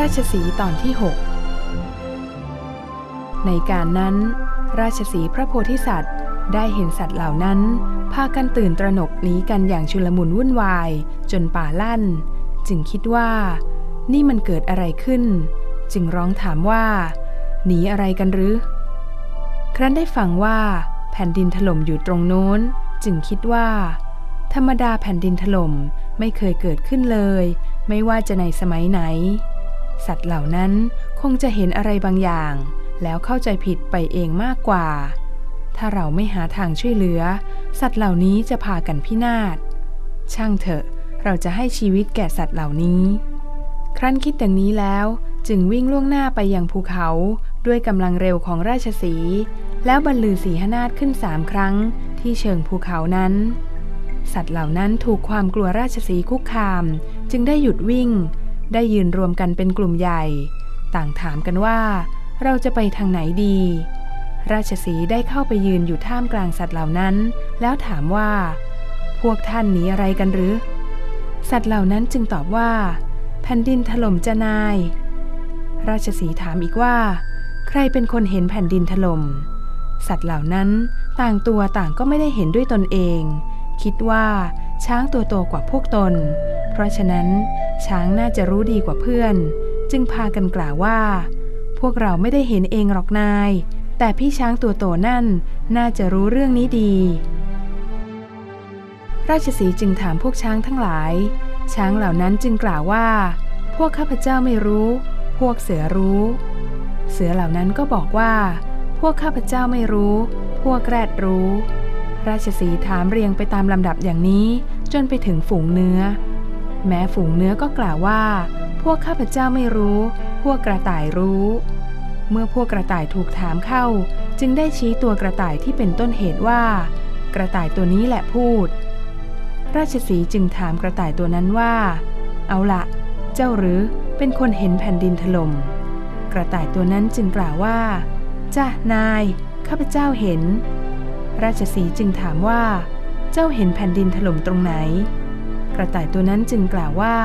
ราชสีตอนที่ 6 ในการนั้น ราชสีพระโพธิสัตว์ ได้เห็นสัตว์เหล่านั้น พากันตื่นตระหนกหนีกันอย่างชุลมุนวุ่นวาย จนป่าลั่น จึงคิดว่า นี่มันเกิดอะไรขึ้น จึงร้องถามว่า หนีอะไรกันหรือ ครั้นได้ฟังว่า แผ่นดินถล่มอยู่ตรงโน้น จึงคิดว่า ธรรมดาแผ่นดินถล่มไม่เคยเกิดขึ้นเลย ไม่ว่าจะในสมัยไหน สัตว์เหล่านั้นคงจะเห็นอะไรบางอย่าง แล้วเข้าใจผิดไปเองมากกว่า ถ้าเราไม่หาทางช่วยเหลือ สัตว์เหล่านี้จะพากันพินาศ ช่างเถอะ เราจะให้ชีวิตแก่สัตว์เหล่านี้ ครั้นคิดดังนี้แล้วจึงวิ่งล่วงหน้าไปยังภูเขาด้วยกำลังเร็วของราชสี แล้วบรรลือสีหนาฏขึ้นสามครั้งที่เชิงภูเขานั้น สัตว์เหล่านั้นถูกความกลัวราชสีคุกคาม จึงได้หยุดวิ่ง ได้ยืนรวมกันเป็นกลุ่มใหญ่ ต่างถามกันว่า เราจะไปทางไหนดี ราชสีได้เข้าไปยืนอยู่ท่ามกลางสัตว์เหล่านั้น แล้วถามว่า พวกท่านหนีอะไรกันหรือ สัตว์เหล่านั้นจึงตอบว่า แผ่นดินถล่มจะนาย ราชสีถามอีกว่า ใครเป็นคนเห็นแผ่นดินถล่มสัตว์เหล่านั้นต่างตัวต่างก็ไม่ได้เห็นด้วยตนเอง คิดว่าช้างตัวโตกว่าพวกตน เพราะฉะนั้น ช้างน่าจะรู้ดีกว่าเพื่อน จึงพากันกล่าวว่า พวกเราไม่ได้เห็นเองหรอกนาย แต่พี่ช้างตัวโตนั่นน่าจะรู้เรื่องนี้ดี ราชสีจึงถามพวกช้างทั้งหลาย ช้างเหล่านั้นจึงกล่าวว่า พวกข้าพเจ้าไม่รู้ พวกเสือรู้ เสือเหล่านั้นก็บอกว่า พวกข้าพเจ้าไม่รู้ พวกแรดรู้ ราชสีถามเรียงไปตามลำดับอย่างนี้จนไปถึงฝูงเนื้อ แม้ฝูงเนื้อก็กล่าวว่า พวกข้าพเจ้าไม่รู้ พวกกระต่ายรู้ เมื่อพวกกระต่ายถูกถามเข้า จึงได้ชี้ตัวกระต่ายที่เป็นต้นเหตุว่า กระต่ายตัวนี้แหละพูด ราชสีจึงถามกระต่ายตัวนั้นว่า เอาละเจ้าหรือเป็นคนเห็นแผ่นดินถล่มกระต่ายตัวนั้นจึงกล่าวว่าจ้านาย ข้าพเจ้าเห็น ราชสีจึงถามว่า เจ้าเห็นแผ่นดินถล่มตรงไหน กระต่ายตัวนั้นจึงกล่าวว่า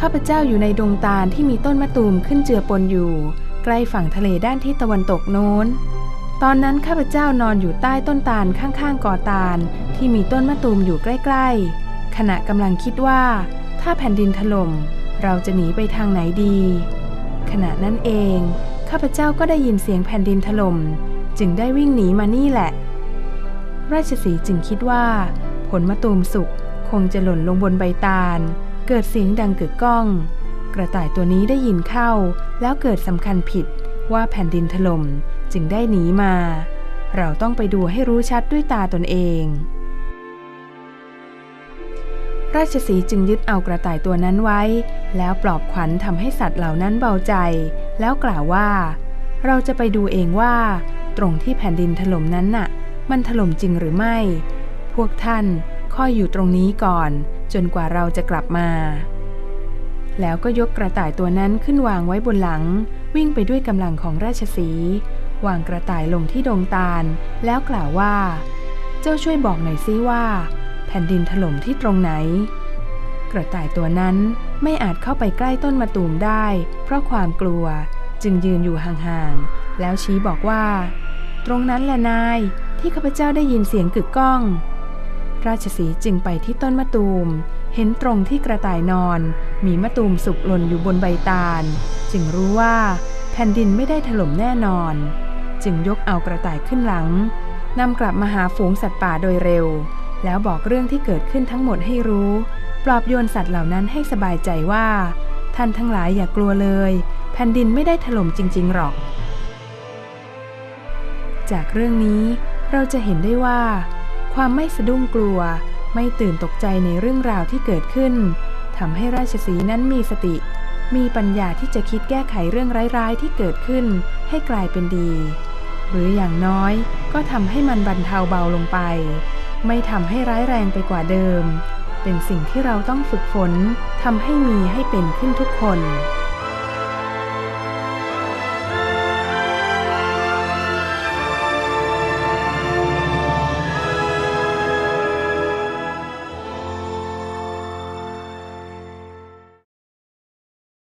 ข้าพเจ้าอยู่ในดงตาลที่มีต้นมะตูมขึ้นเจือปนอยู่ ใกล้ฝั่งทะเลด้านทิศตะวันตกโน้น ตอนนั้นข้าพเจ้านอนอยู่ใต้ต้นตาลข้างๆกอตาลที่มีต้นมะตูมอยู่ใกล้ ๆ ขณะกำลังคิดว่า ถ้าแผ่นดินถล่มเราจะหนีไปทางไหนดี ขณะนั้นเอง ข้าพเจ้าก็ได้ยินเสียงแผ่นดินถล่มจึงได้วิ่งหนีมานี่แหละ ราชสีจึงคิดว่า ผลมะตูมสุก งจะหล่นลงบนใบตาล เกิดเสียงดังกึกก้อง กระต่ายตัวนี้ได้ยินเข้า แล้วเกิดสำคัญผิดว่าแผ่นดินถล่มจึงได้หนีมา เราต้องไปดูให้รู้ชัดด้วยตาตนเอง ราชสีจึงยึดเอากระต่ายตัวนั้นไว้ แล้วปลอบขวัญทำให้สัตว์เหล่านั้นเบาใจ แล้วกล่าวว่า เราจะไปดูเองว่า ตรงที่แผ่นดินถล่มนั้นน่ะ มันถล่มจริงหรือไม่ พวกท่าน คอยอยู่ตรงนี้ก่อน จนกว่าเราจะกลับมา แล้วก็ยกกระต่ายตัวนั้นขึ้นวางไว้บนหลัง วิ่งไปด้วยกำลังของราชสีวางกระต่ายลงที่ดงตาล แล้วกล่าวว่า เจ้าช่วยบอกหน่อยซิว่า แผ่นดินถล่มที่ตรงไหน กระต่ายตัวนั้นไม่อาจเข้าไปใกล้ต้นมะตูมได้ เพราะความกลัวจึงยืนอยู่ห่างๆ แล้วชี้บอกว่า ตรงนั้นแหละนายที่ข้าพเจ้าได้ยินเสียงกึกก้อง ราชสีจึงไปที่ต้นมะตูม เห็นตรงที่กระต่ายนอน มีมะตูมสุกหล่นอยู่บนใบตาล จึงรู้ว่าแผ่นดินไม่ได้ถล่มแน่นอน จึงยกเอากระต่ายขึ้นหลังนำกลับมาหาฝูงสัตว์ป่าโดยเร็ว แล้วบอกเรื่องที่เกิดขึ้นทั้งหมดให้รู้ ปลอบโยนสัตว์เหล่านั้นให้สบายใจว่า ท่านทั้งหลายอย่ากลัวเลย แผ่นดินไม่ได้ถล่มจริง ๆหรอก จากเรื่องนี้เราจะเห็นได้ว่า ความไม่สะดุ้งกลัว ไม่ตื่นตกใจในเรื่องราวที่เกิดขึ้นทำให้ราชสีนั้นมีสติ มีปัญญาที่จะคิดแก้ไขเรื่องร้ายๆที่เกิดขึ้น ให้กลายเป็นดี หรืออย่างน้อยก็ทำให้มันบรรเทาเบาลงไป ไม่ทำให้ร้ายแรงไปกว่าเดิม เป็นสิ่งที่เราต้องฝึกฝนทำให้มีให้เป็นขึ้นทุกคน